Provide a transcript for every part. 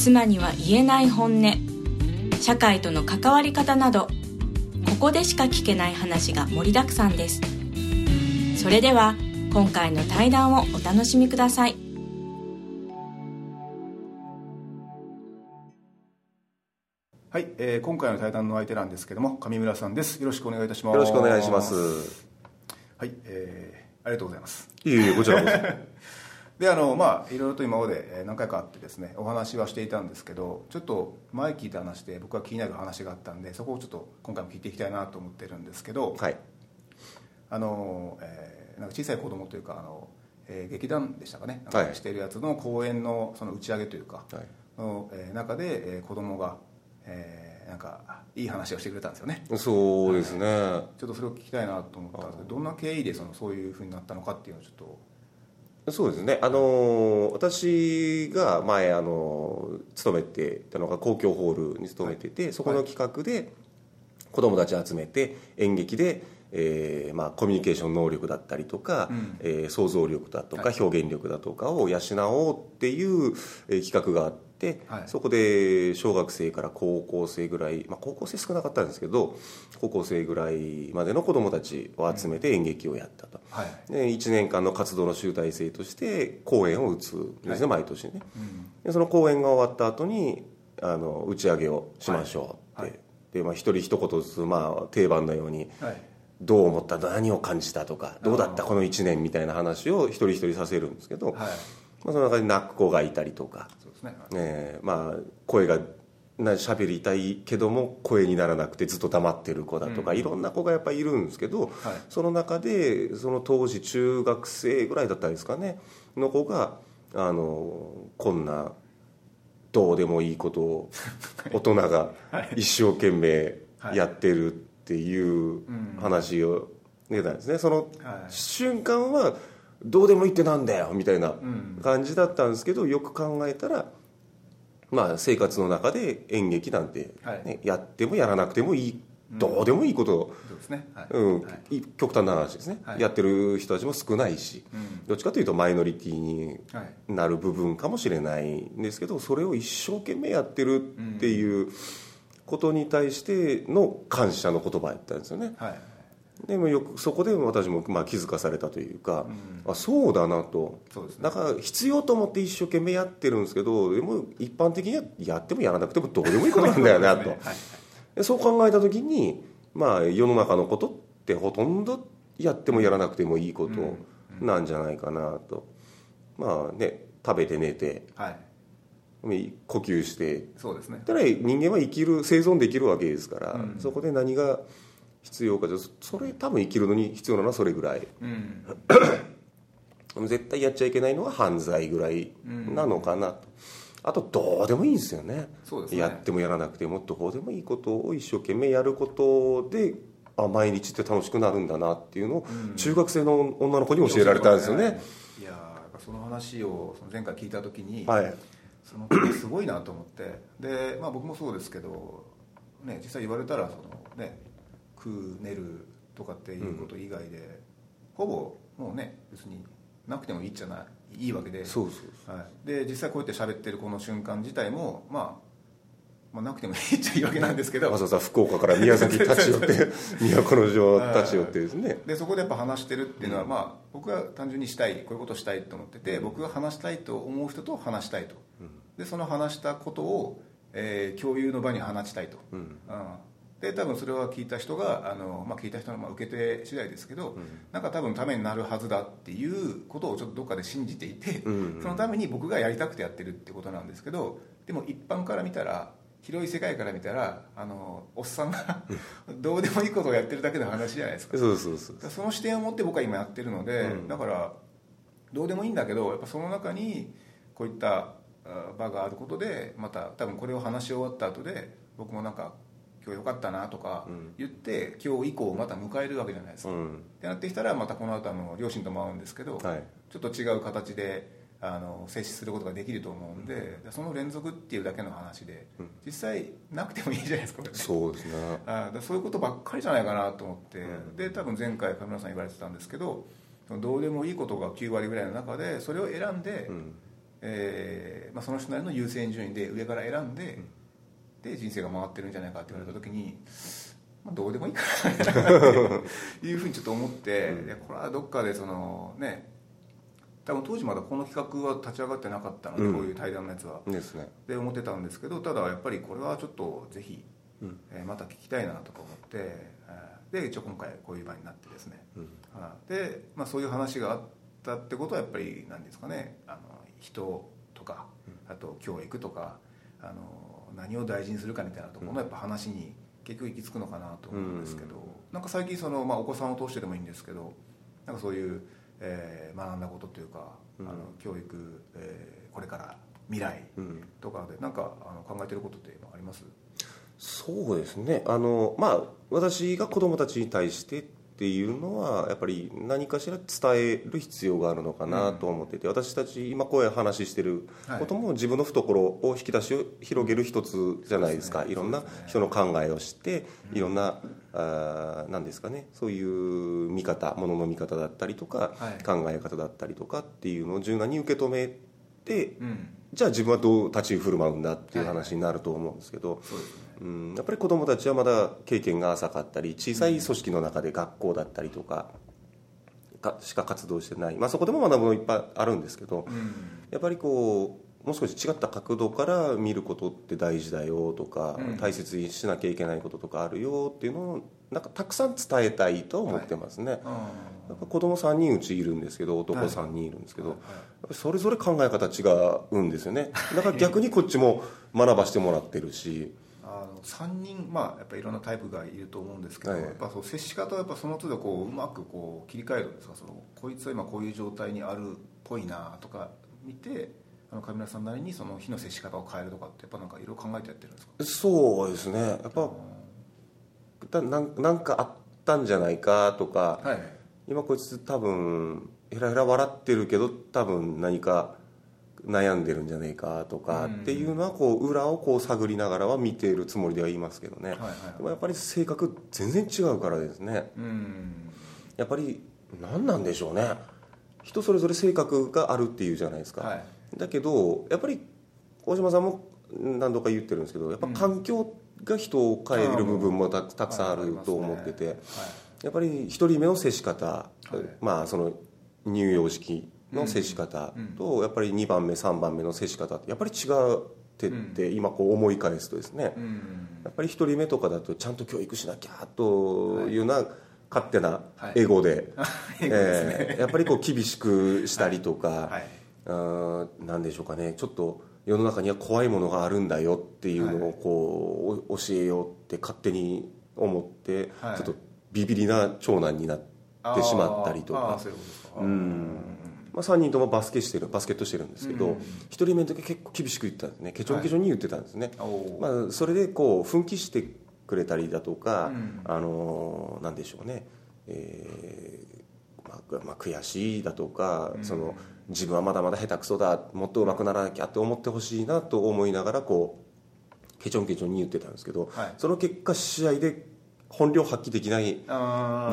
妻には言えない本音。社会との関わり方などここでしか聞けない話が盛りだくさんです。それでは今回の対談をお楽しみください。はい、えー今回の対談の相手なんですけども上村さんです。よろしくお願いいたします。よろしくお願いします。はい、えーありがとうございます。いえいえ、こちらこそ。であのまあいろいろと今までえー何回かあってですねお話はしていたんですけどちょっと前聞いた話で僕は気になる話があったんでそこをちょっと今回も聞いていきたいなと思ってるんですけど、はい。あの、えーなんか小さい子供というかあの、えー劇団でしたかねなんはい。かしてるやつの公演のその打ち上げというか、はい。の、えー中で、えー子供が、えーなんかいい話をしてくれたんですよね。そうですね。ちょっとそれを聞きたいなと思ったんですけどどんな経緯でそのそういうふうになったのかっていうのをちょっとそうですね。あのー私が前、あのー勤めていたのが公共ホールに勤めてて、そこの企画で子供たち集めて演劇で、えーまあ、コミュニケーション能力だったりとか、うん。えー想像力だとか、はい。表現力だとかを養おうっていう、えー企画があって、はい。そこで小学生から高校生ぐらい、まあ、高校生少なかったんですけど高校生ぐらいまでの子供たちを集めて演劇をやったと。はい、で1年間の活動の集大成として公演を打つんですね、毎年ね。うん。でその公演が終わった後にあの打ち上げをしましょうって、はい。はい。でまあ、一人一言ずつ、まあ、定番のようにはい。どう思った？何を感じたとかどうだった？この1年みたいな話を一人一人させるんですけど、はい。まあ、その中で泣く子がいたりとか、ですね。えーまあ、声がな喋りたいけども声にならなくてずっと黙ってる子だとか、うん。いろんな子がやっぱりいるんですけど、はい。その中でその当時中学生ぐらいだったんですかねの子があのこんなどうでもいいことを 大人が一生懸命やってるっていう話を出たんですね。そのはい。瞬間はどうでもいいってなんだよみたいなうん。感じだったんですけどよく考えたらまあ生活の中で演劇なんて、ねやってもやらなくてもいい。どうでもいいこと。極端な話ですね、はい。やってる人たちも少ないし、うん。どっちかというとマイノリティにはい。なる部分かもしれないんですけどそれを一生懸命やってるっていうことに対しての感謝の言葉やったんですよね。はいでもよくそこで私もまあ気づかされたというか、あそうだなと。そうですね。だから必要と思って一生懸命やってるんですけどでも一般的にはやってもやらなくてもどうでもいいことなんだよなと。はいでそう考えた時に、まあ、世の中のことってほとんどやってもやらなくてもいいことなんじゃないかなと、まあね食べて寝てはい。呼吸してそうですね。たら人間は生きる生存できるわけですから、うん。そこで何が必要かじゃそれ多分生きるのに必要なのはそれぐらい。うん。絶対やっちゃいけないのは犯罪ぐらいなのかなと、あとどうでもいいんですよね。ね。やってもやらなくてもどうでもいいことを一生懸命やることであ毎日って楽しくなるんだなっていうのを中学生の女の子に教えられたんですよね、いやーやっぱその話をその前回聞いた時に、はい。そのすごいなと思って。で、まあ、僕もそうですけど、ね、実際言われたらその、ね、食う寝るとかっていうこと以外で、ほぼもうね別になくてもいいじゃないいいわけでそうそうはい、で実際こうやって喋ってるこの瞬間自体も、まあ、まあなくてもいいっちゃいいわけなんですけどわざわざ福岡から宮崎立ち寄って 都城立ち寄ってですね。でそこでやっぱ話してるっていうのは、まあ、僕は単純にしたいこういうことをしたいと思ってて、僕が話したいと思う人と話したいと、でその話したことを、えー共有の場に放ちたいと、うんで多分それは聞いた人があの、まあ、聞いた人のまあ受け手次第ですけど、なんか多分ためになるはずだっていうことをちょっとどっかで信じていて、そのために僕がやりたくてやってるってことなんですけどでも一般から見たら広い世界から見たらあのおっさんがどうでもいいことをやってるだけの話じゃないですか。そうそうそうその視点を持って僕は今やってるので、だからどうでもいいんだけどやっぱその中にこういったあ場があることでまた多分これを話し終わった後で僕もなんか今日よかったなとか言って、今日以降また迎えるわけじゃないですか、っうん。てなってきたらまたこの後あの両親とも会うんですけど、はい。ちょっと違う形であの接しすることができると思うんで、その連続っていうだけの話で、実際なくてもいいじゃないですかそうですね。あそういうことばっかりじゃないかなと思って、で多分前回上村さん言われてたんですけどどうでもいいことが9割ぐらいの中でそれを選んで、ん。えーまあ、その人なりの優先順位で上から選んで、で人生が回ってるんじゃないかって言われた時に、まあ、どうでもいいかな いうふうにちょっと思って、いやこれはどっかでそのね多分当時まだこの企画は立ち上がってなかったので、うん。こういう対談のやつは。ですね。で思ってたんですけどただやっぱりこれはちょっとぜひ、えーまた聞きたいなとか思って、えーで一応今回こういう場になってですね、あで、まあ、そういう話があったってことはやっぱり何ですかねあの人とかあと教育とかあの何を大事にするかみたいなところのやっぱ話に結局行き着くのかなと思うんですけど、なんか最近その、まあ、お子さんを通してでもいいんですけどなんかそういう、えー学んだことというか、あの教育、えーこれから未来うん。とかでなんかあの考えてることって今あります？そうですね。あのまあ私が子供たちに対してっていうのはやっぱり何かしら伝える必要があるのかなと思ってて、私たち今こういう話してることも自分の懐を引き出しを広げる一つじゃないですか。いろんな人の考えを知っていろんな、あーなんですかね。そういう見方ものの見方だったりとか、はい。考え方だったりとかっていうのを柔軟に受け止めてうん。じゃあ自分はどう立ち振る舞うんだっていう話になると思うんですけど、そうですねうん、やっぱり子どもたちはまだ経験が浅かったり小さい組織の中で学校だったりとかかしか活動してない、まあ、そこでも学ぶのいっぱいあるんですけどうん。やっぱりこうもう少し違った角度から見ることって大事だよとか、うん。大切にしなきゃいけないこととかあるよっていうのをなんかたくさん伝えたいと思ってますね、あやっぱ子供3人うちいるんですけど男はい3人いるんですけど、はい。それぞれ考え方違うんですよね。だから逆にこっちも学ばしてもらってるし3人まあやっぱいろんなタイプがいると思うんですけど、はい。やっぱそう接し方はやっぱその都度こううまくこう切り替えるんですか？そのこいつは今こういう状態にあるっぽいなとか見てあの上村さんなりにその日の接し方を変えるとかってやっぱなんかいろいろ考えてやってるんですか？そうですね。やっぱだなんなんかあったんじゃないかとか、はい。今こいつ多分ヘラヘラ笑ってるけど多分何か悩んでるんじゃないかとかうん。っていうのはこう裏をこう探りながらは見ているつもりではいますけどね、はいはいでもやっぱり性格全然違うからですね。うん。やっぱり何なんでしょうね。人それぞれ性格があるっていうじゃないですか、はい。だけどやっぱり大島さんも何度か言ってるんですけどやっぱ環境が人を変える部分もたたくさんあると思ってて、はいやっぱり一人目の接し方、はい。まあその乳幼児期の接し方と、やっぱり2番目3番目の接し方ってやっぱり違ってって、今こう思い返すとですね、うんやっぱり一人目とかだとちゃんと教育しなきゃというな勝手なはい。エゴで、えーやっぱりこう厳しくしたりとか、はい。あーなんでしょうかねちょっと世の中には怖いものがあるんだよっていうのをこう、お教えようって勝手に思って、はい。ちょっとビビりな長男になってしまったりとか。うんまあ、3人ともバスケしてるバスケットしてるんですけど、うん1人目の時結構厳しく言ってたんですね。ケチョンケチョンに言ってたんですね、おー。まあ、それでこう奮起してくれたりだとか、うん。あのーなんでしょうね、えーまあまあ、悔しいだとか、その自分はまだまだ下手くそだもっと上手くならなきゃって思ってほしいなと思いながらこうケチョンケチョンに言ってたんですけど、はい。その結果試合で本領発揮できない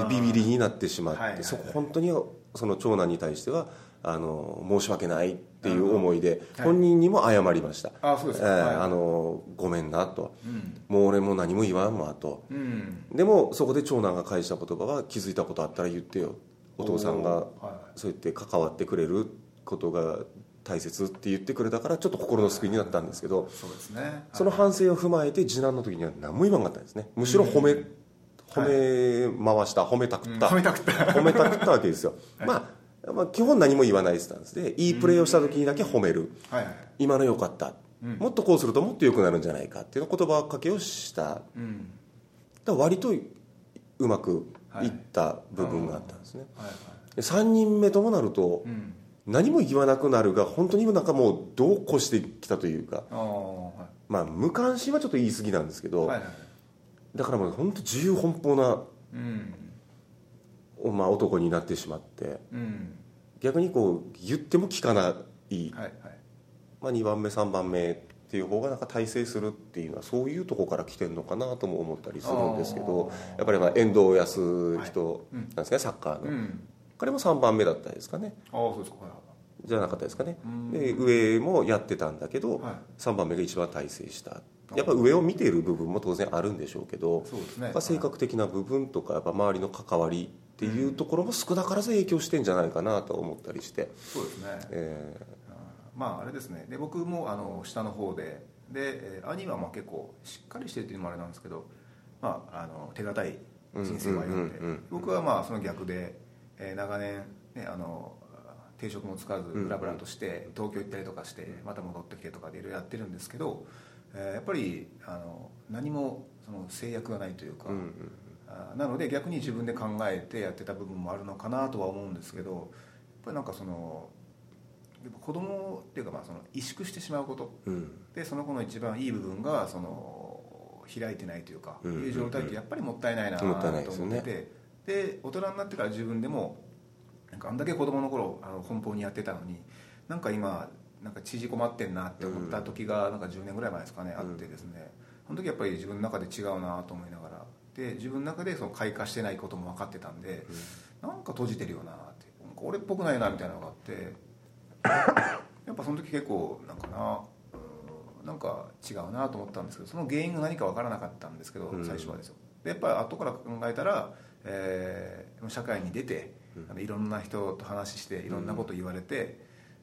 ビビりになってしまって、はいはいはい。そこ本当にその長男に対してはあの申し訳ないっていう思いで、はい。本人にも謝りました、あそうですか。えあのごめんなと、うん。もう俺も何も言わんわと。うん。でもそこで長男が返した言葉は気づいたことあったら言ってよ。お父さんがそうやって関わってくれることが大切って言ってくれたからちょっと心の救いになったんですけどそうですね。その反省を踏まえて次男の時には何も言わなかったんですね。むしろ褒め、褒め回した褒めたくった、褒めたくった。褒めたくったわけですよ、まあ、まあ基本何も言わないスタンスでいいプレーをした時にだけ褒める。はいはい。今の良かった、もっとこうするともっと良くなるんじゃないかっていう言葉かけをした。うん。ら割とうまくい。った部分があったんですね、はいはい。で3人目ともなるとうん。何も言わなくなるが本当になんかもうどうこしてきたというかはまあ無関心はちょっと言い過ぎなんですけど、いはいはい。だからもう本当自由奔放な、うんまあ、男になってしまってうん。逆にこう言っても聞かない、はいはい。まあ、2番目3番目っていう方がなんか大成するっていうのはそういうとこから来てるのかなとも思ったりするんですけどやっぱりまあ遠藤康人うん。なんですかねサッカーの、うん。彼も3番目だったですかね。ああそうですか。はいじゃなかったですかね。うん。で上もやってたんだけど、はい。3番目が一番大成した。やっぱ上を見ている部分も当然あるんでしょうけどそうですね。性格的な部分とかやっぱ周りの関わりっていうところも少なからず影響してんじゃないかなと思ったりして、そうですね。えまああれですね。で僕もあの下の方で。でえー兄はまあ結構しっかりしてるっていうのもあれなんですけど、まあ、あの手堅い人生を歩んでうんうんうんうん僕はまあその逆で、えー長年、ね、あの定職もつかずブラブラとして東京行ったりとかしてまた戻ってきてとかでいろいろやってるんですけど、えーやっぱりあの何もその制約がないというか、ーうんうんなので逆に自分で考えてやってた部分もあるのかなとは思うんですけどやっぱりなんかそのやっぱ子供っていうかまあその萎縮してしまうこと。うん。でその子の一番いい部分がその開いてないというか、うん。うんうんいう状態ってやっぱりもったいないなと思ってて。で大人になってから自分でもなんかあんだけ子供の頃あの奔放にやってたのになんか今なんか縮こまってんなって思った時がなんか10年ぐらい前ですかね、あってですね。その時やっぱり自分の中で違うなと思いながらで自分の中でその開花してないことも分かってたんで、なんか閉じてるよなって。なんか俺っぽくないなみたいなのがあってやっぱその時結構なんかなうんなんか違うなと思ったんですけどその原因が何か分からなかったんですけどうん。最初はですよ。でやっぱり後から考えたら、えー社会に出てあのいろんな人と話していろんなこと言われて、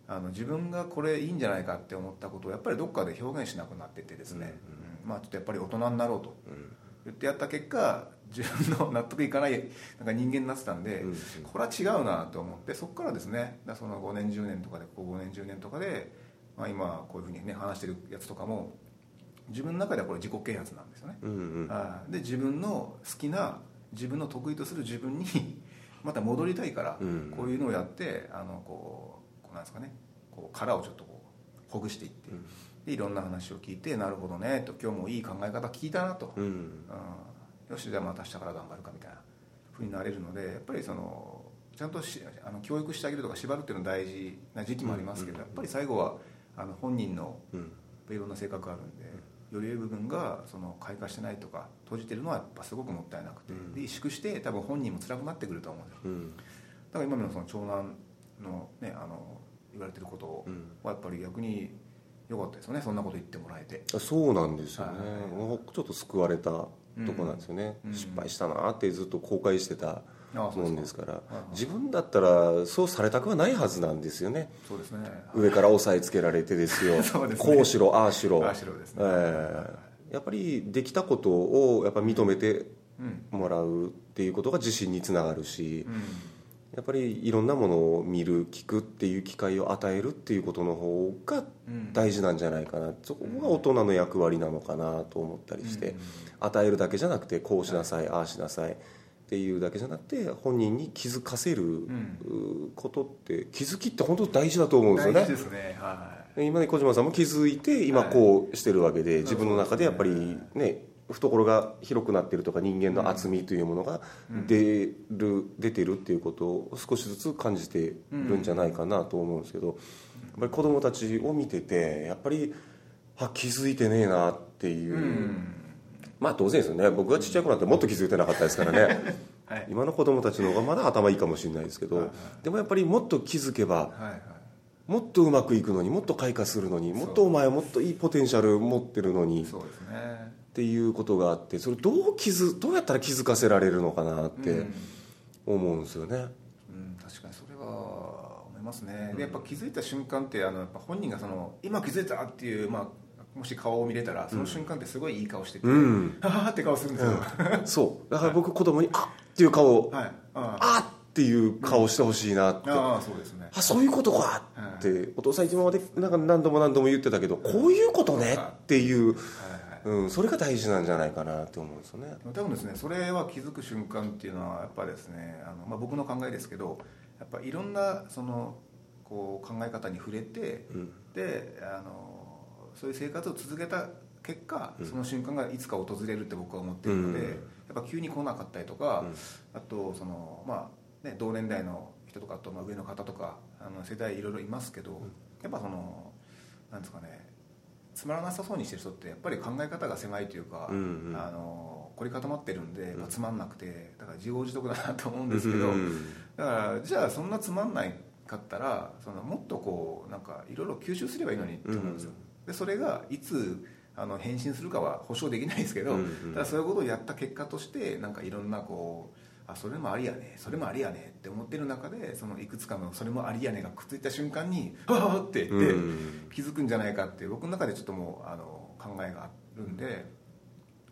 あの自分がこれいいんじゃないかって思ったことをやっぱりどっかで表現しなくなってってですね、うん。まあちょっとやっぱり大人になろうと言ってやった結果自分の納得いかないなんか人間になってたんで、うんこれは違うなと思ってそこからですねその5年10年とかでここ5年10年とかで、まあ、今こういうふうにね話してるやつとかも自分の中ではこれ自己啓発なんですよね、うんうん。で自分の好きな自分の得意とする自分にまた戻りたいから、うん。こういうのをやってあのこうこうなんですかねこう殻をちょっとこうほぐしていって、でいろんな話を聞いてなるほどねと今日もいい考え方聞いたなと、うん。うん。よしじゃあまた明日から頑張るかみたいなふうになれるのでやっぱりそのちゃんとしあの教育してあげるとか縛るっていうのは大事な時期もありますけど、やっぱり最後はあの本人のうん。いろんな性格があるんで、より良い部分がその開花してないとか閉じてるのはやっぱすごくもったいなくて、うん。で萎縮して多分本人も辛くなってくると思うんですよ。うん。だから今のその長男のねあの言われてることうん。はやっぱり逆に良かったですよねそんなこと言ってもらえて。そうなんですよね。はい。ちょっと救われたとこなんですよね、うん。失敗したなってずっと後悔してたもんですから。自分だったらそうされたくはないはずなんですよね。そうですね。上から押さえつけられてですよ。ね。こうしろああしろ。ああしろですね。ええやっぱりできたことをやっぱ認めてうんもらうっていうことが自信につながるしうんやっぱりいろんなものを見る聞くっていう機会を与えるっていうことの方がうん。大事なんじゃないかな。そこが大人の役割なのかなと思ったりしてうん。与えるだけじゃなくてこうしなさいああしなさいっていうだけじゃなくて本人に気づかせるん。うことって気づきって本当大事だと思うんですよね。大事ですね。は今ね小島さんも気づいて今はい。こうしてるわけで、自分の中でやっぱりね懐が広くなってるとか人間の厚みというものが出る、出てるっていうことを少しずつ感じてるんじゃないかなと思うんですけど、やっぱり子供たちを見ててやっぱりあ気づいてねえなっていう、いうん。まあ当然ですよね。僕がちっちゃい子なんてもっと気づいてなかったですからね。はい。今の子供たちの方がまだ頭いいかもしれないですけど、はい。はいでもやっぱりもっと気づけばはいはい。もっとうまくいくのにもっと開花するのにもっとお前はもっといいポテンシャル持ってるのにっそうですねていうことがあってそれどう気づどうやったら気づかせられるのかなってうん思うんですよね、うん、確かにそれは思いますね、でやっぱ気づいた瞬間ってあのやっぱ本人がその今気づいたっていう、まあ、もし顔を見れたらその瞬間ってすごいいい顔してて、うん。ははって顔するんですよ、そう。だから僕子供に「あっ!」っていう顔をはい。あ「あ。っ!」っていう顔してほしいなって、あああそうですね。あそういうことかってお父さん今までなんか何度も何度も言ってたけどこういうことねっていう、はいはいうん、それが大事なんじゃないかなって思うんですよね。多分ですねそれは気づく瞬間っていうのはやっぱですねあの、まあ、僕の考えですけどやっぱいろんなそのこう考え方に触れて、であのそういう生活を続けた結果、その瞬間がいつか訪れるって僕は思ってるので、やっぱ急に来なかったりとか、あとそのまあね同年代の人とかと、まあ、上の方とかあの世代いろいろいますけど、やっぱそのなんですかねつまらなさそうにしてる人ってやっぱり考え方が狭いというか、うんうん。あの凝り固まってるんで、やっぱつまんなくてだから自業自得だなと思うんですけど、だからじゃあそんなつまんないかったらそのもっとこうなんかいろいろ吸収すればいいのにって思うんですよ、でそれがいつあの返信するかは保証できないですけど、うんうん。ただそういうことをやった結果としてなんかいろんなこうあそれもありやねそれもありやねって思ってる中でそのいくつかのそれもありやねがくっついた瞬間に「はあ!」って言って、うん。気づくんじゃないかって僕の中でちょっともうあの考えがあるんで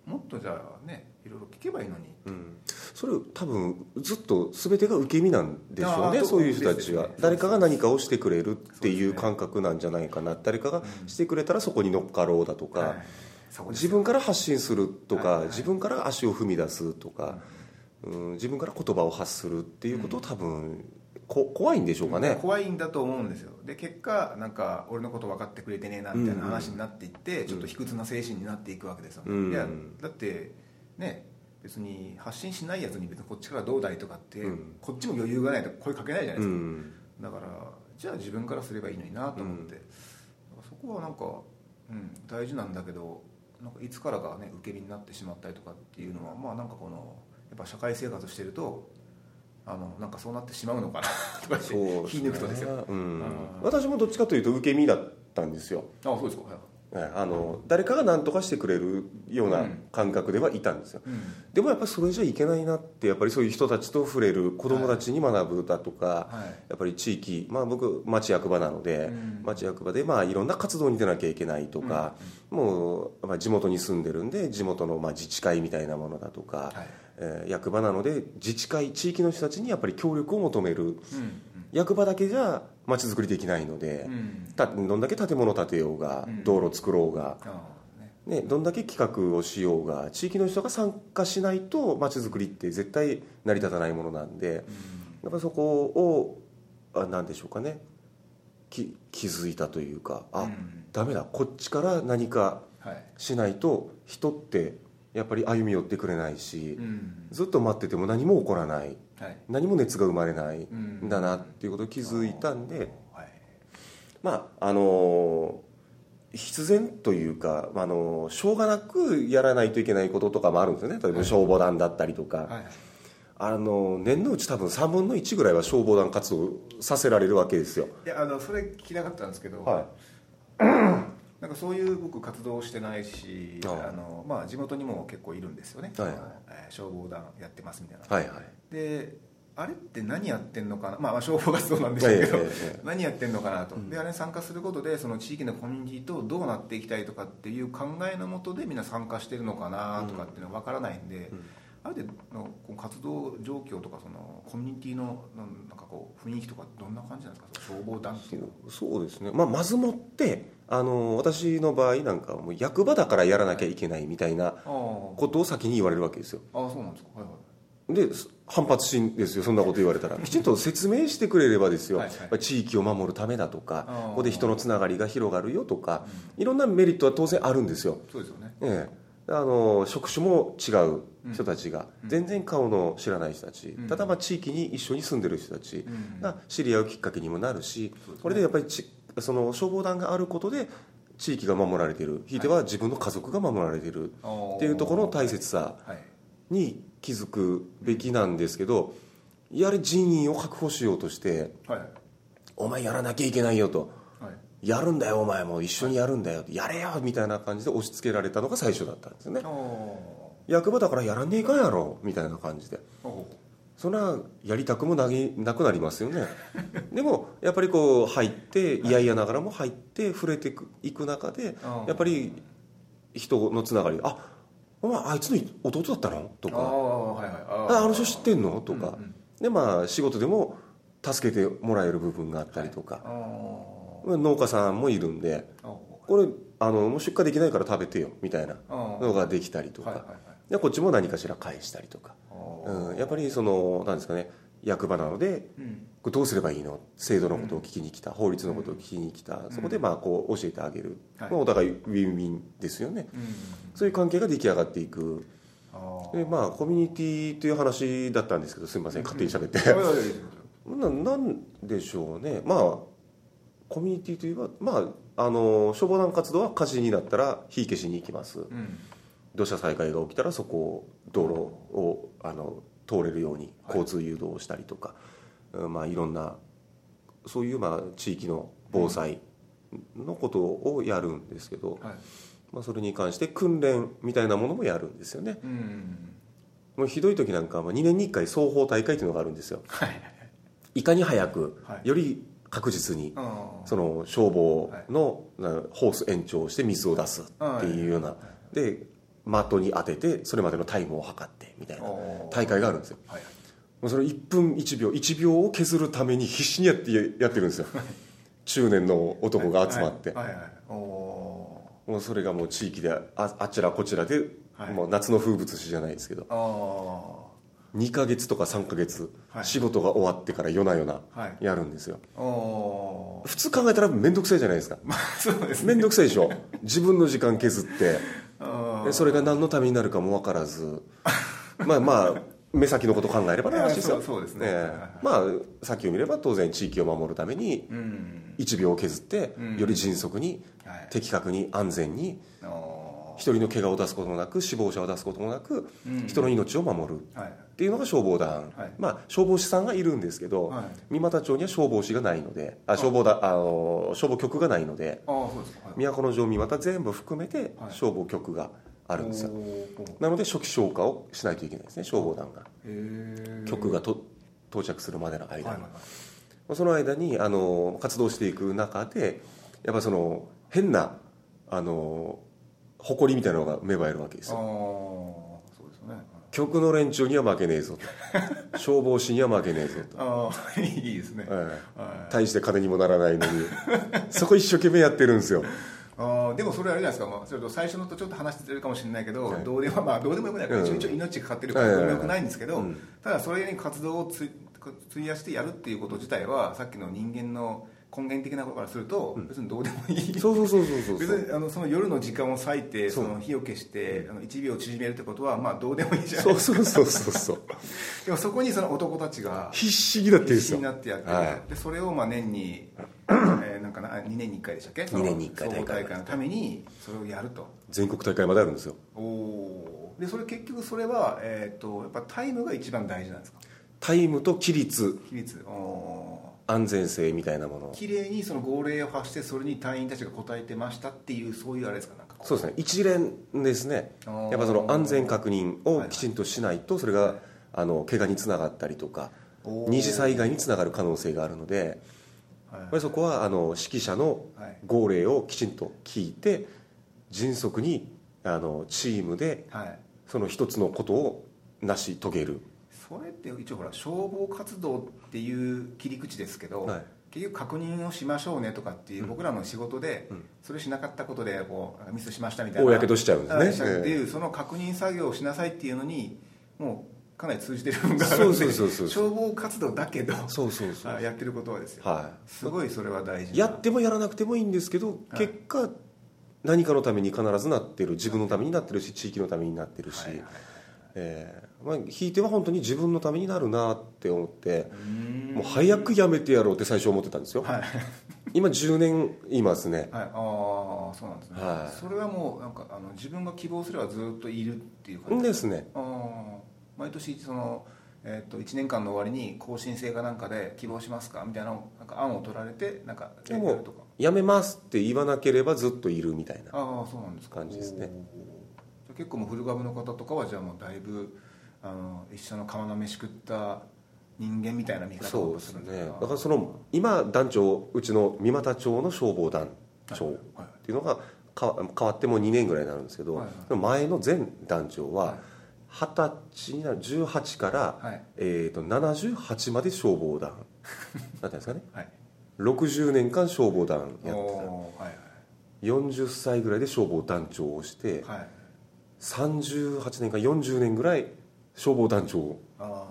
もっとじゃあねいろいろ聞けばいいのに。うん。それ多分ずっと全てが受け身なんでしょうねそういう人たちは。ね。誰かが何かをしてくれるっていう感覚なんじゃないかな。誰かがしてくれたらそこに乗っかろうだとか、はい。自分から発信するとか、はいはい自分から足を踏み出すとか、うん、自分から言葉を発するっていうことを多分、こ怖いんでしょうかね、怖いんだと思うんですよ。で結果なんか俺のこと分かってくれてねえなみたいな話になっていって、ちょっと卑屈な精神になっていくわけですよ、うん。いやだってね別に発信しないやつに別にこっちからどうだいとかって、うん。こっちも余裕がないと声かけないじゃないですか、うん。だからじゃあ自分からすればいいのになと思って、そこはなんか、うん、大事なんだけどなんかいつからかね受け身になってしまったりとかっていうのはまあなんかこのやっぱ社会生活してるとあのなんかそうなってしまうのかな。とかって気抜くとですよ、うん。私もどっちかというと受け身だったんですよ。あそうですか。はいえあの誰かが何とかしてくれるような感覚ではいたんですよ、うん。でもやっぱりそれじゃいけないなってやっぱりそういう人たちと触れる子供たちに学ぶだとか、はい。やっぱり地域、まあ、僕町役場なので、うん。町役場でまあいろんな活動に出なきゃいけないとか、もう、まあ、地元に住んでるんで地元のまあ自治会みたいなものだとか、はいえー役場なので自治会地域の人たちにやっぱり協力を求めるうん役場だけじゃ町づくりできないのでうん、どんだけ建物建てようが、うん。道路作ろうが、ね。ね、どんだけ企画をしようが地域の人が参加しないと町づくりって絶対成り立たないものなんでやっぱそこをあなんでしょうかね。き気づいたというかあ、うん。ダメだこっちから何かはい。しないと人ってやっぱり歩み寄ってくれないし、うん。ずっと待ってても何も起こらない。はい。何も熱が生まれないうん。んだなっていうことを気づいたんで、はい。まああの必然というか、まあ、あのしょうがなくやらないといけないこととかもあるんですよね。例えば消防団だったりとか、はいあの年のうち多分3分の1ぐらいは消防団活動させられるわけですよ。いやあのそれ聞きたかったんですけど、はなん かそういう僕活動してないしあの、まあ、地元にも結構いるんですよね、はいはい。消防団やってますみたいな、はいはい。であれって何やってんのかな、まあ、まあ消防活動なんでしょうけど、何やってんのかなと、であれに参加することでその地域のコミュニティとどうなっていきたいとかっていう考えのもとでみんな参加してるのかなとかっていうのは分からないんで、ある程度のこう活動状況とかそのコミュニティのなんかこう雰囲気とかどんな感じなんですか？消防団っていう。そうですね、まあ、まずもってあの私の場合なんかはもう役場だからやらなきゃいけないみたいなことを先に言われるわけですよ。ああそうなんですか？はいはい。で反発しんですよそんなこと言われたら。きちんと説明してくれればですよ。はい地域を守るためだとかここで人のつながりが広がるよとかいろんなメリットは当然あるんですよ、そうですよね。ええ、あの職種も違う人たちが、全然顔の知らない人たち、うん。ただまあ地域に一緒に住んでる人たち。うん。が知り合うきっかけにもなるし、これでやっぱりちその消防団があることで地域が守られている。ひいては自分の家族が守られているっていうところの大切さはい。に気づくべきなんですけどやれ人員を確保しようとしてはい。お前やらなきゃいけないよと。はい。やるんだよお前も。一緒にやるんだよ。やれよみたいな感じで押し付けられたのが最初だったんですよね役場だからやらねえかんやろみたいな感じで。ほそんなやりたくもなぎなくなりますよね。でもやっぱりこう入って嫌々ながらも入って触れていく中でうんやっぱり人のつながりあお前あいつの弟だったの？とうあはいはい。ああの人知ってんの？とか、うんうん。でまあ仕事でも助けてもらえる部分があったりとか、あ農家さんもいるんで。これあのもう出荷できないから食べてよみたいなあ。のができたりとか、はいはいはいでこっちも何かしら返したりとか、うん、やっぱりそのなんですかね。役場なのでうん。これどうすればいいの？制度のことを聞きに来た、法律のことを聞きに来た、そこでまあこう教えてあげる、はい。まあお互いウィンウィンですよね、そういう関係が出来上がっていく。でまあコミュニティという話だったんですけどすみません勝手に喋って、ななんでしょうね。まあコミュニティといえばまああの消防団活動は火事になったら火消しに行きます。うん土砂災害が起きたらそこを道路をあの通れるように交通誘導をしたりとか、うんまあいろんなそういうまあ地域の防災のことをやるんですけど、はい。まあ、それに関して訓練みたいなものもやるんですよね。うん。もうひどい時なんかは2年に1回双方大会というのがあるんですよ。はい。いかに早く、はい。より確実にその消防のなホース延長して水を出すっていうような。で的に当ててそれまでのタイムを測ってみたいな大会があるんですよ。はいもうそれ1分1秒1秒を削るために必死にやってやってるんですよ。中年の男が集まって。はいはい。はいおもうそれがもう地域でああちらこちらではい。もう夏の風物詩じゃないですけど。ー。あ2ヶ月とか3ヶ月はい。仕事が終わってから夜な夜なはい。やるんですよ。ーおー。普通考えたら面倒くさいじゃないですか。まあそうですね。面倒くさいでしょ。自分の時間削ってそれが何のためになるかも分からず。まあまあ目先のこと考えればの話ですそうですね。ええ。はいはいまあ先を見れば当然地域を守るためにーうん。1秒を削ってうん。より迅速にはい。的確に安全にお一人の怪我を出すこともなく死亡者を出すこともなくうん。人の命を守る。っていうのが消防団、はい。まあ消防士さんがいるんですけど、はい。三股町には消防士がないのであ消防だあの消防局がないのでああそうですか。はい。都城三股全部含めてはい。消防局があるんです。よ、なので初期消火をしないといけないですね消防団が。局がと到着するまでの間。はいその間にあの活動していく中でやっぱその変なあの誇りみたいなのが芽生えるわけですよ。そうですよね。局の連中には負けねえぞと。消防士には負けねえぞと、ああいいですね。ええ。はい。大して金にもならないのに。そこ一生懸命やってるんですよ。ああでもそれあれじゃないですか、まあ、それと最初のとちょっと話してるかもしれないけど、はい。どうでもまあどうでもよくない。から、うん。一応命かかってるからよくないんですけど、うん。ただそれに活動をつ費やしてやるっていうこと自体はさっきの人間の根源的なことからすると、別にどうでもいい。そうそうそうそうそう。別にあのその夜の時間を割いてその火を消してあの1秒縮めるってことはまあどうでもいいじゃなそいうそうそうそうそう。でもそこにその男たちが必死になってるんですよ。必死になってやってる、はでそれをまあ年に、えーなんかな2年に1回でしたっけ？二年に一回大会のためにそれをやると。全国大会まであるんですよ。おおでそれ結局それは、えー、とやっぱタイムが一番大事なんですか？タイムと規律。比率お安全性みたいなもの。ー綺麗にその号令を発してそれに隊員たちが応えてましたっていうそういうあれですかなんかこそうですね。一連ですね。やっぱその安全確認をきちんとしないとそれがあの怪我につながったりとか二次災害につながる可能性があるのでそこはあの指揮者のはい。号令をきちんと聞いて迅速にあのチームではい。その一つのことを成し遂げるそれって一応ほら消防活動っていう切り口ですけど、はい。結局確認をしましょうねとかっていう僕らの仕事で、うん。それしなかったことでこうミスしましたみたいな公としちゃうんですね。っていうその確認作業をしなさいっていうのにもうかなり通じてる部分があるそうのでそうそうそう。消防活動だけどそうそうそうあやってることはですよ、はすごいそれは大事いやってもやらなくてもいいんですけど結果何かのために必ずなってる自分のためになってるし地域のためになってるし、はいはいえーまあ、ひいては本当に自分のためになるなって思ってもう早くやめてやろうって最初思ってたんですよ、はい。今10年いますね。はい、ああそうなんですね、はい。それはもうなんかあの自分が希望すればずっといるっていう感じですね。毎年その、えー、と1年間の終わりに更新制かなんかで希望しますか？みたいなのなんか案を取られてなんかでもやるとか。やめますって言わなければずっといるみたいなああそうなんですか結構もう古株の方とかはじゃあもうだいぶあの一緒の釜の飯食った人間みたいな見方をそうですするんですかね。だからその今団長うちの三股町の消防団長っはい。ていうのがか変わってもう2年ぐらいになるんですけど、はい。はい。前の前団長ははい。二十歳になる18から、はい。えー、と78まで消防団。なんていうんですかね？はい。60年間消防団やってた。おーはい40歳ぐらいで消防団長をして、はいはい38年か40年ぐらい消防団長を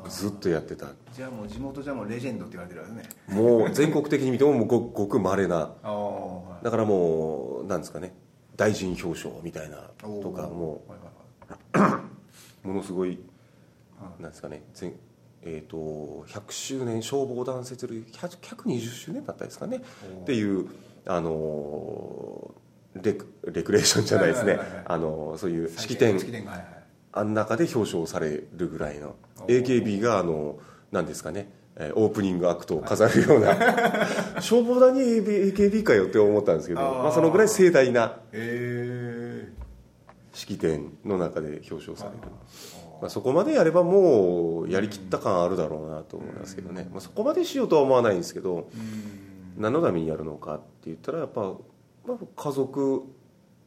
ずっとやってた。じゃあもう地元じゃもうレジェンドって言われてるわね。もう全国的に見てももうごごく稀な。ああはい。だからもうなんですかね。大臣表彰みたいなとかもうものすごいなんですかね。全えー、と100周年消防団設立100 120周年だったですかね。っていう、あのーレクレクレーションじゃないですね。はいはいはいはい。あのーそういう式典。あん中で表彰されるぐらいの AKB があのなんですかね。えーオープニングアクトを飾るような。消防団に AKB かよって思ったんですけどまあ、そのぐらい盛大なえ式典の中で表彰えされる、まあ、そこまでやればもうやりきった感あるだろうなと思いますけどね、まあ、そこまでしようとは思わないんですけどうん。何のためにやるのかって言ったらやっぱ、まあ、家族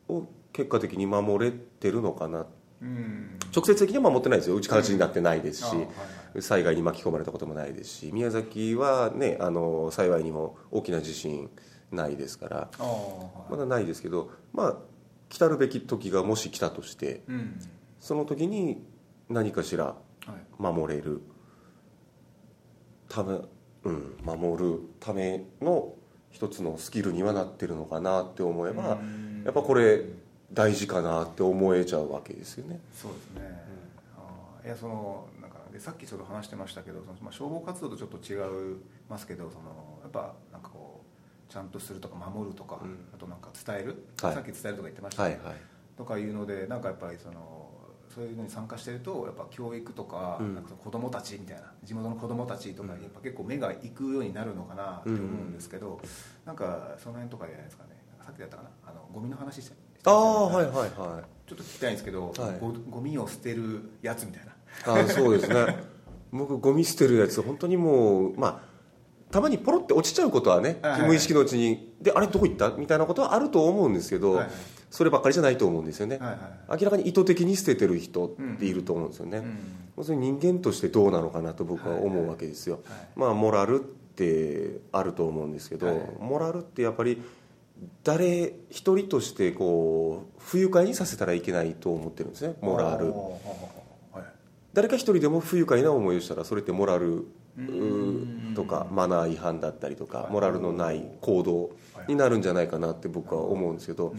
を結果的に守れてるのかな。うん。直接的には守ってないですよ。うち火事になってないですし、あはいはい災害に巻き込まれたこともないですし宮崎はねあの幸いにも大きな地震ないですから。はい。まだないですけどまあ来たるべき時がもし来たとしてうん。その時に何かしらはい。守れる。ため、うん、守るための一つのスキルにはなってるのかなって思えばうん。やっぱこれ大事かなって思えちゃうわけですよね。そうですね、あー。いやそのなんかでさっきちょっと話してましたけどその、まあ、消防活動とちょっと違いますけどそのやっぱなんかこうちゃんとするとか守るとか、うん。あとなんか伝える、はい。さっき伝えるとか言ってましたね、はいはい。とかいうのでなんかやっぱりそのそういうのに参加してるとやっぱ教育とか,、うん。なんか子供たちみたいな地元の子供たちとかにやっぱ結構目が行くようになるのかなって思うんですけど、なんかその辺とかじゃないですかね。さっきだったかな？あのゴミの話してああはいはいはい。ちょっと聞きたいんですけど、はい。ごゴミを捨てるやつみたいな。あそうですね。僕ゴミ捨てるやつ本当にもうまあたまにポロって落ちちゃうことはね、はいはい。無意識のうちに。であれどこ行った？みたいなことはあると思うんですけど、はいはいそればっかりじゃないと思うんですよね、はいはい。明らかに意図的に捨ててる人っていると思うんですよね、うん。それ人間としてどうなのかなと僕は思うわけですよ、はい。まあモラルってあると思うんですけど、はい。モラルってやっぱり誰一人としてこう不愉快にさせたらいけないと思ってるんですね。モラル。はい。誰か一人でも不愉快な思いをしたらそれってモラルうん。とかマナー違反だったりとかはい。モラルのない行動になるんじゃないかなって僕は思うんですけど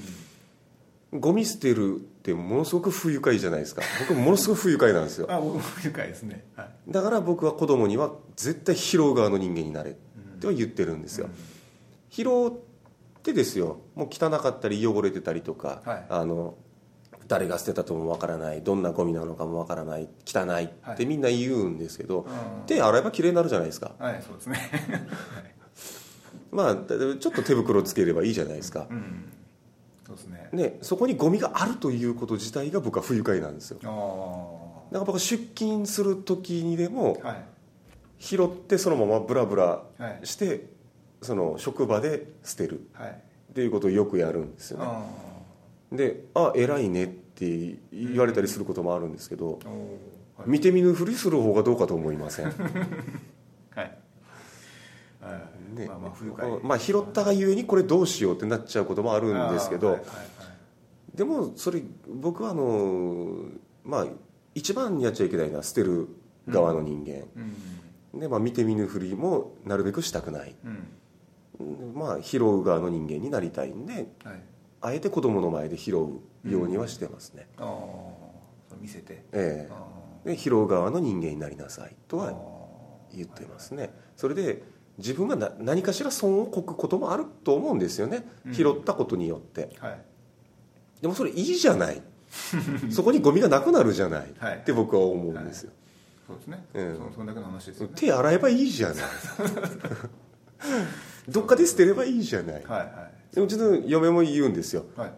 ゴミ捨てるってものすごく不愉快じゃないですか。僕ものすごく不愉快なんですよ。あ僕も不愉快ですね。はい。だから僕は子供には絶対拾う側の人間になれっては言ってるんですよ。拾ってですよ。もう汚かったり汚れてたりとか、はい。あの誰が捨てたともわからないどんなゴミなのかもわからない汚いってみんな言うんですけど、うん。手洗えばきれいになるじゃないですか。はいそうですね。まあだちょっと手袋つければいいじゃないですか、うんそうですね。ね、そこにゴミがあるということ自体が僕は不愉快なんですよ。だから僕は出勤する時にでもはい。拾ってそのままブラブラはい。してその職場で捨てる。はい。っていうことをよくやるんですよね。あで「あ偉いね」って言われたりすることもあるんですけど、はい。見て見ぬふりする方がどうかと思いません、はい。はいね。まあまあまあ拾ったがゆえにこれどうしようってなっちゃうこともあるんですけど、あーはいはいはい。でもそれ僕はあのまあ一番やっちゃいけないのは捨てる側の人間、うんで、まあ、見て見ぬふりもなるべくしたくない、うん。まあ拾う側の人間になりたいんではい。あえて子供の前で拾うようにはしてますね、ああそれ見せて。えあえで拾う側の人間になりなさいとーは言ってますね。それで自分がな何かしら損をこくこともあると思うんですよね、うん。拾ったことによって。はい。でもそれいいじゃない。そこにゴミがなくなるじゃない、はい。って僕は思うんですよ、そうですね。うん。そのそんだけの話ですよね。手洗えばいいじゃない。どっかで捨てればいいじゃない、はいはでうちの嫁も言うんですよ。いはい。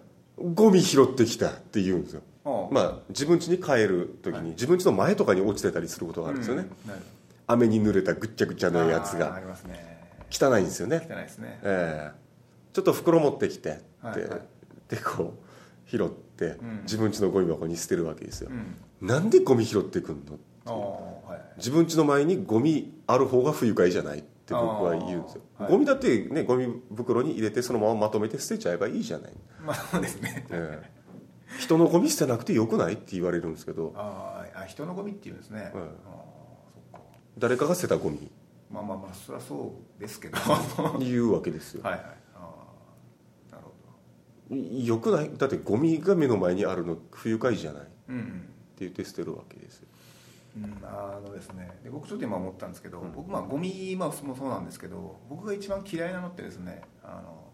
ゴミ拾ってきたって言うんですよ。まあ自分家に帰る時に、はい。自分家の前とかに落ちてたりすることがあるんですよね、うん。なる雨に濡れたぐっちゃぐちゃのやつがあーありますね。汚いんですよね。汚いですね。ええ。ちょっと袋持ってきてって、はいはい。でこう拾って、うん。自分家のゴミ箱に捨てるわけですよ。う、ん。なんでゴミ拾ってくんのはい。自分家の前にゴミある方が不愉快じゃないって僕は言うんですよ、はい。ゴミだってねゴミ袋に入れてそのまままとめて捨てちゃえばいいじゃない、まあそうですね。ええ。人のゴミ捨てなくてよくないって言われるんですけど。あーあ人のゴミっていうんですね、あー。そっか誰かが捨てたゴミまあまあまあそりゃそうですけど。言うわけですよ。はいはい。あーなるほよくない？だってゴミが目の前にあるの不愉快じゃない？ってどうんうん。言って捨てるわけですよ。うん、あのですね。で僕ちょっと今思ったんですけど、僕まあゴミまあもそうなんですけど僕が一番嫌いなのってですねあの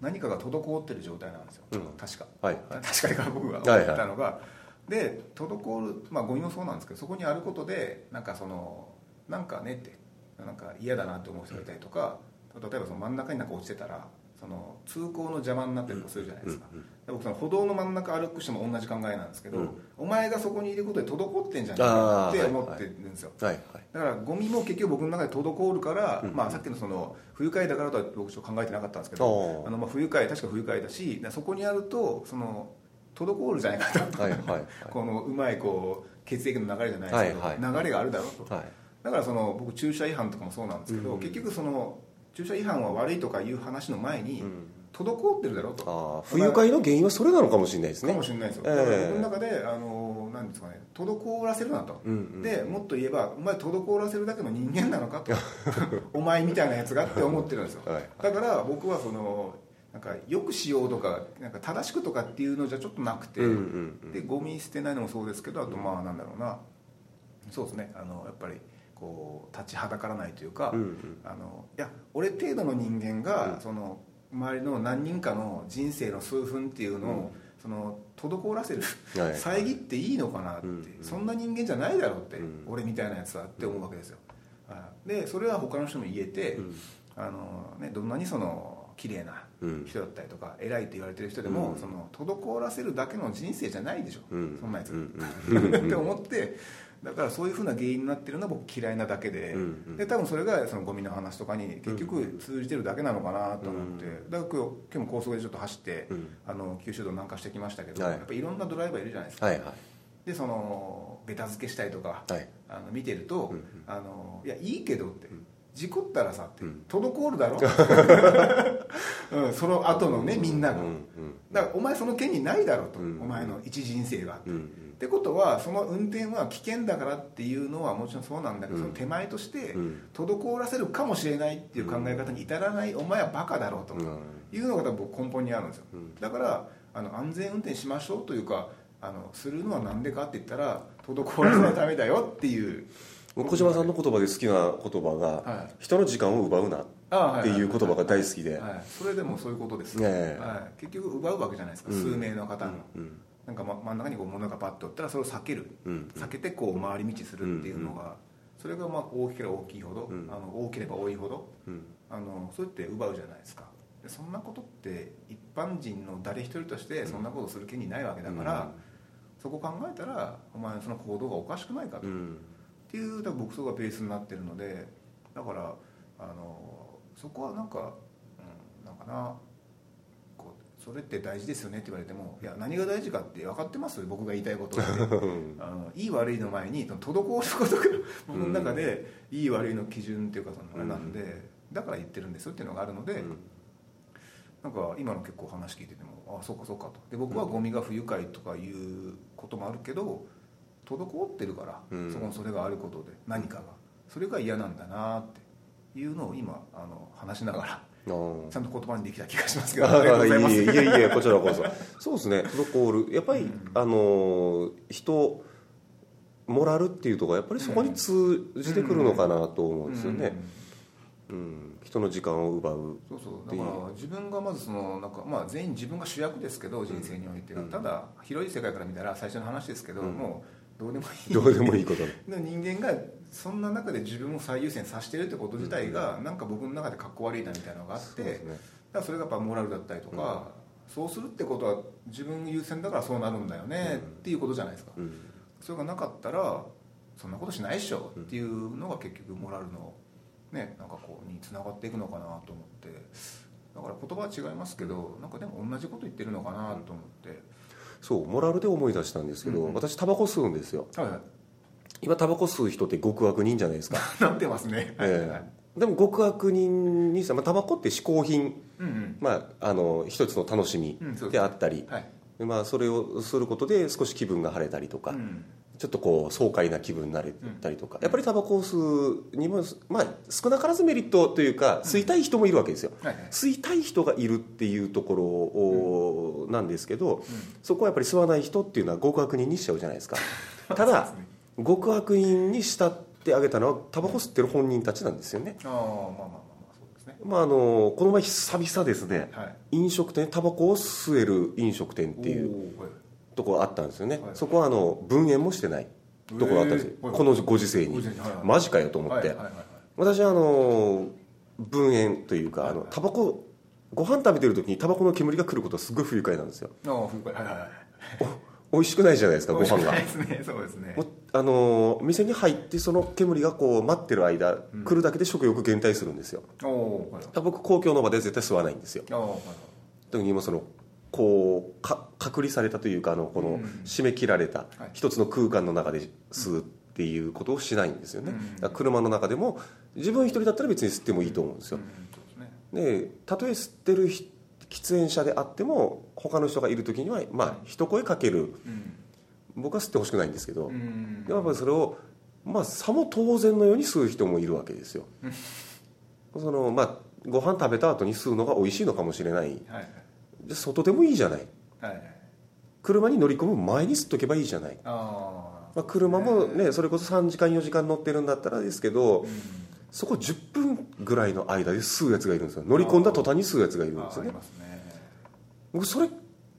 何かが滞ってる状態なんですよ、うん。確か、はい確かにから僕が思はいったのが、で滞るまあゴミもそうなんですけどそこにあることでなんかそのなんかねってなんか嫌だなって思う人がいたりとか、例えばその真ん中になんか落ちてたらその通行の邪魔になったりとかするじゃないですか、僕その歩道の真ん中歩く人も同じ考えなんですけど、うん。お前がそこにいることで滞ってんじゃないかって思ってるんですよ、だからゴミも結局僕の中で滞るから、うんまあ、さっきのその不愉快だからとは僕ちょっと考えてなかったんですけどあのまあ不愉快確か不愉快だしそこにあるとその滞るじゃないかと、このうまいこう血液の流れじゃないですけど、流れがあるだろうと、はいだからその僕駐車違反とかもそうなんですけど、うん。結局その駐車違反は悪いとかいう話の前に、うん。滞ってるだろうと不愉快の原因はそれなのかもしれないですね。かもしれないですよ、ええ。だから僕の中であのなんですかね滞らせるなと、うんうん。でもっと言えばお前滞らせるだけの人間なのかと。お前みたいなやつがって思ってるんですよ、はい。だから僕はそのなんかよくしようとかなんか正しくとかっていうのじゃちょっとなくて、うんうんうん。でゴミ捨てないのもそうですけどあとまあなんだろうな。そうですね。あのやっぱりこう立ちはだからないというか、うんうん。あのいや俺程度の人間が、うん。その周りの何人かの人生の数分っていうのを、その滞らせる、はい遮っていいのかなって、うんうん。そんな人間じゃないだろうって、うん。俺みたいなやつはって思うわけですよ、はいでそれは他の人も言えて、うん。あのね、どんなにその綺麗なうん。人だったりとか偉いって言われてる人でも、うん。その滞らせるだけの人生じゃないでしょ、うん。そんなやつ、うん。って思ってだからそういうふうな原因になってるのは僕嫌いなだけで,、うんうん。で多分それがそのゴミの話とかに結局通じてるだけなのかなと思って、うだから今日も高速でちょっと走って、うん。あの九州道南下してきましたけど、はい。やっぱいろんなドライバーいるじゃないですか、はいはい。でそのベタ付けしたりとか、はい。あの見てると、うんあのいやいいけどって、事故ったらさって、うん。滞るだろ、うん、その後のねみんなが、うんうんだからお前その権利ないだろと、うんお前の一人生が、うんうんってことはその運転は危険だからっていうのはもちろんそうなんだけど、うん。その手前としてうん。滞らせるかもしれないっていう考え方に至らないお前はバカだろうとうん。いうのが多分根本にあるんですよ、うん。だからあの安全運転しましょうというかあのするのは何でかって言ったら滞らせないためだよっていう。小島さんの言葉で好きな言葉が、はい。人の時間を奪うなあっていう言葉が大好きで、はい、それでもそういうことです、ねえ。はい、結局奪うわけじゃないですか、うん。数名の方の、うんなんか、ま、真ん中にこう物がパッとおったらそれを避ける、うん避けてこう回り道するっていうのが、それがまあ大きければ大きいほど、うん。あの多ければ多いほどうん。あのそうやって奪うじゃないですか。でそんなことって一般人の誰一人としてそんなことする権利ないわけだから、そこ考えたらお前その行動がおかしくないかと、っうん。ていう多分僕そこがベースになってるのでだからあのそこはなんか、うん、なんかなそれって大事ですよねって言われてもいや何が大事かって分かってます？僕が言いたいことって あのいい悪いの前に滞ることが僕の中でいい悪いの基準っていうかそのあれなんで、だから言ってるんですよっていうのがあるので、うん。なんか今の結構話聞いててもあそうかそうかと。で僕はゴミが不愉快とかいうこともあるけど滞ってるから、うん。そこにそれがあることで何かが。それが嫌なんだなっていうのを今あの話しながらちゃんと言葉にできた気がしますけど。ありがとうございえいえいこちらこそ。そうですね。滞るやっぱり、うん。あのー人モラルっていうとこやっぱりそこに通じてくるのかなと思うんですよね、うん。人の時間を奪うそうそう。だから自分がまずそのなんか、まあ、全員自分が主役ですけど人生においては、うん。ただ広い世界から見たら最初の話ですけど、うん。もうどうでもいい。どうでもいいこと で人間がそんな中で自分を最優先させてるってこと自体が、なんか僕の中でかっこ悪いなみたいなのがあってだからそれがやっぱモラルだったりとか、そうするってことは自分優先だからそうなるんだよね、うん。っていうことじゃないですか、うん。それがなかったらそんなことしないっしょっていうのが結局モラルのねなんかこうにつながっていくのかなと思って。だから言葉は違いますけどなんかでも同じこと言ってるのかなと思って、そうモラルで思い出したんですけど、うん私タバコ吸うんですよ。はいはい。今タバコ吸う人って極悪人じゃないですか、なってますね。ええ。でも極悪人にさ、まあ、タバコって嗜好品、うんうん。まあ、あの一つの楽しみであったり、はい。でまあ、それをすることで少し気分が晴れたりとか、うんちょっとこう爽快な気分になれたりとか、やっぱりタバコを吸うにも、まあ、少なからずメリットというか吸いたい人もいるわけですよ、吸いたい人がいるっていうところを、なんですけど、そこはやっぱり吸わない人っていうのは極悪人にしちゃうじゃないですか。ただ極悪人にしたってあげたのはタバコ吸ってる本人たちなんですよね。ああまあまあまあまあそうですね。まあ、あのこの前久々ですね、はい。飲食店タバコを吸える飲食店っていうところあったんですよね、はい。そこはあの分煙もしてないところあったんですよ、へー。このご時世に、はいはい。マジかよと思って、はいはいはいはい。私はあの分煙というか、はいあのタバコご飯食べてる時にタバコの煙が来ることはすごい不愉快なんですよ。ああ不快。はいはいはい。お美味しくないじゃないですかご飯が。ですね。そうですね。あの店に入ってその煙がこう待ってる間、来るだけで食欲減退するんですよ。おおはい。だから僕公共の場で絶対吸わないんですよ。はい特に今そのこうか隔離されたというかあのこのうん。締め切られたはい。一つの空間の中で吸うっていうことをしないんですよね、車の中でも自分一人だったら別に吸ってもいいと思うんですよ。でたとえ吸ってるひ喫煙者であっても他の人がいる時にはまあ一声かける。うん。僕は吸ってほしくないんですけど、うん。やっぱりそれをまあさも当然のように吸う人もいるわけですよ。そのまあご飯食べた後に吸うのが美味しいのかもしれないはいじゃあ外でもいいじゃない。はいはい。車に乗り込む前に吸っとけばいいじゃない、あまあ、車もねそれこそ3時間4時間乗ってるんだったらですけどあうん。そこ10分ぐらいの間で吸うやつがいるんですよ。乗り込んだ途端に吸うやつがいるんですよね。僕それ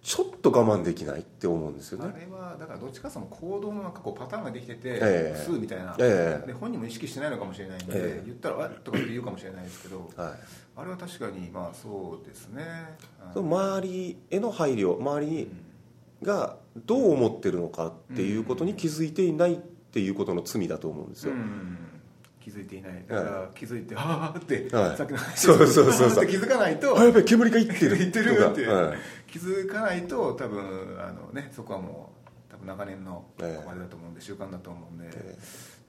ちょっと我慢できないって思うんですよね。あれはだからどっちかその行動のなんかこうパターンができてて、ええ。吸うみたいな、ええ。で本人も意識してないのかもしれないんで、ええ。言ったら「あとかって言うかもしれないですけどはい。あれは確かにまあそうですね。その周りへの配慮周りにがどう思ってるのかっていうことに気づいていないっていうことの罪だと思うんですよ、うん気づいていないだから気づいて「はあ」って、はいさっきの話そうそうそうそう。気づかないとあやべえ煙がいってる言ってるって、はい気づかないと多分あのねそこはもう多分長年のあえ。えれだと思うんで習慣だと思うんで、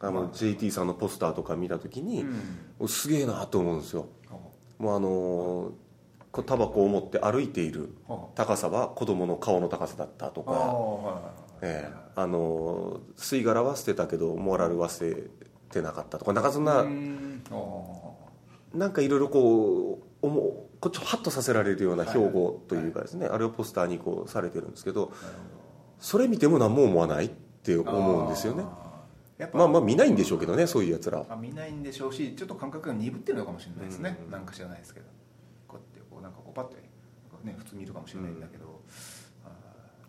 あの JT さんのポスターとか見た時に、すげえなと思うんですよ。もうあのーこうタバコを持って歩いているは高さは子供の顔の高さだったとああか、はい。ええ。あのー吸い殻は捨てたけどモラルは捨ててなかったとかなんかそんな、なんかいろいろこう思うこっちをハッとさせられるような標語というかですね、あれをポスターにこうされてるんですけどそれ見ても何も思わないってあ思うんですよね。まあまあ見ないんでしょうけどねそういうやつら。まあ、見ないんでしょうしちょっと感覚が鈍ってるのかもしれないですね、なんか知らないですけど。こうやってこうなんかこうパッて、ね、普通にいるかもしれないんだけど、あ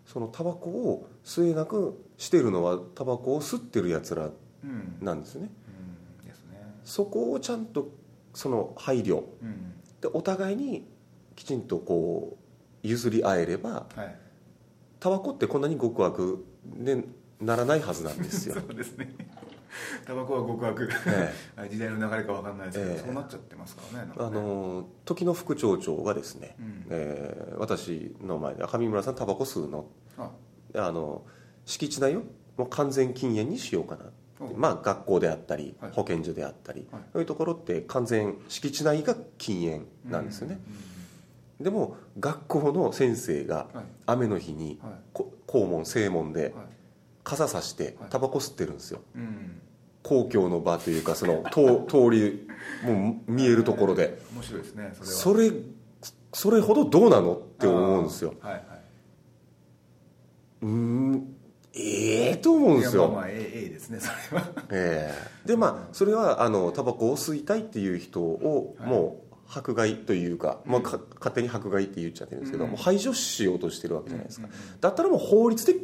そのタバコを吸えなくしてるのはタバコを吸ってるやつらなんですよね。そこをちゃんとその配慮。うん。でお互いにきちんとこう譲り合えればはい。タバコってこんなに極悪でならないはずなんですよ。そうですね。タバコは極悪、え 時代の流れかわかんないですけど、ええ。そうなっちゃってますからねなんかあねの時の副町長がですね、うん。えー私の前で「上村さんタバコ吸うの?あ」あの敷地内をもう完全禁煙にしようかな。っておまあ学校であったり、はい。保健所であったり、はい。そういうところって完全敷地内が禁煙なんですよね、でも学校の先生がはい。雨の日に校門正門ではい。傘さしてはい。タバコ吸ってるんですよ。うん。公共の場というかその 通通りもう見えるところで。面白いですねそれは。それほどどうなのって思うんですよ。うー。んええと思うんいですよ。まあまあええええですねそれは。ええ。でまあそれはあのタバコを吸いたいっていう人をはい。もう迫害というか、まあ、か勝手に迫害って言っちゃってるんですけど、うん。もう排除しようとしてるわけじゃないですか、だったらもう法律で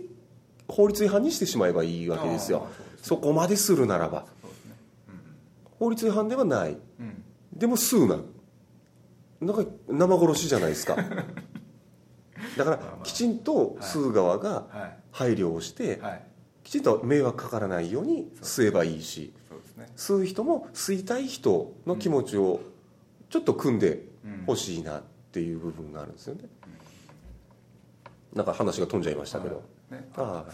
法律違反にしてしまえばいいわけですよ。そこまでするならば。法律違反ではない。でも吸うな。なんか生殺しじゃないですか だからきちんと吸う側がはい。配慮をしてはい。きちんと迷惑かからないように吸えばいいし吸う人も吸いたい人の気持ちをちょっと組んでほしいなっていう部分があるんですよね。なんか話が飛んじゃいましたけど。ね。あ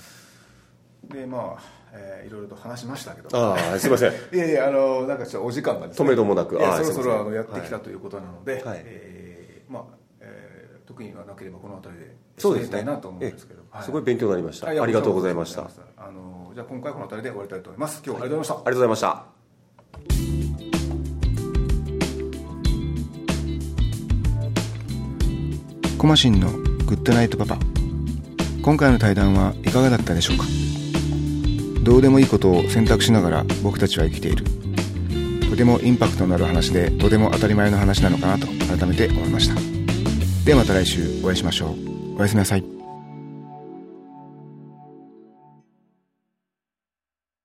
でまあ、えーいろいろと話しましたけど。あああすいません。いやいやあのなんかちょっとお時間がですね。止めどもなく。あーそろそろあのやってきたということなので、はい。えーまあえー特にはなければこの辺りでそうですね。締めたいなと思うんですけど、すごい勉強になりました、はいありがとうございました。ありあのじゃあ今回はこの辺りで終わりた。いと思います今日はありがとうございました、がとうございました。コマシンのグッドナイトパパ。今回の対談はいかがだったでしょうか？どうでもいいことを選択しながら僕たちは生きている。とてもインパクトのある話でとても当たり前の話なのかなと改めて思いましたではまた来週お会いしましょう。おやすみなさい。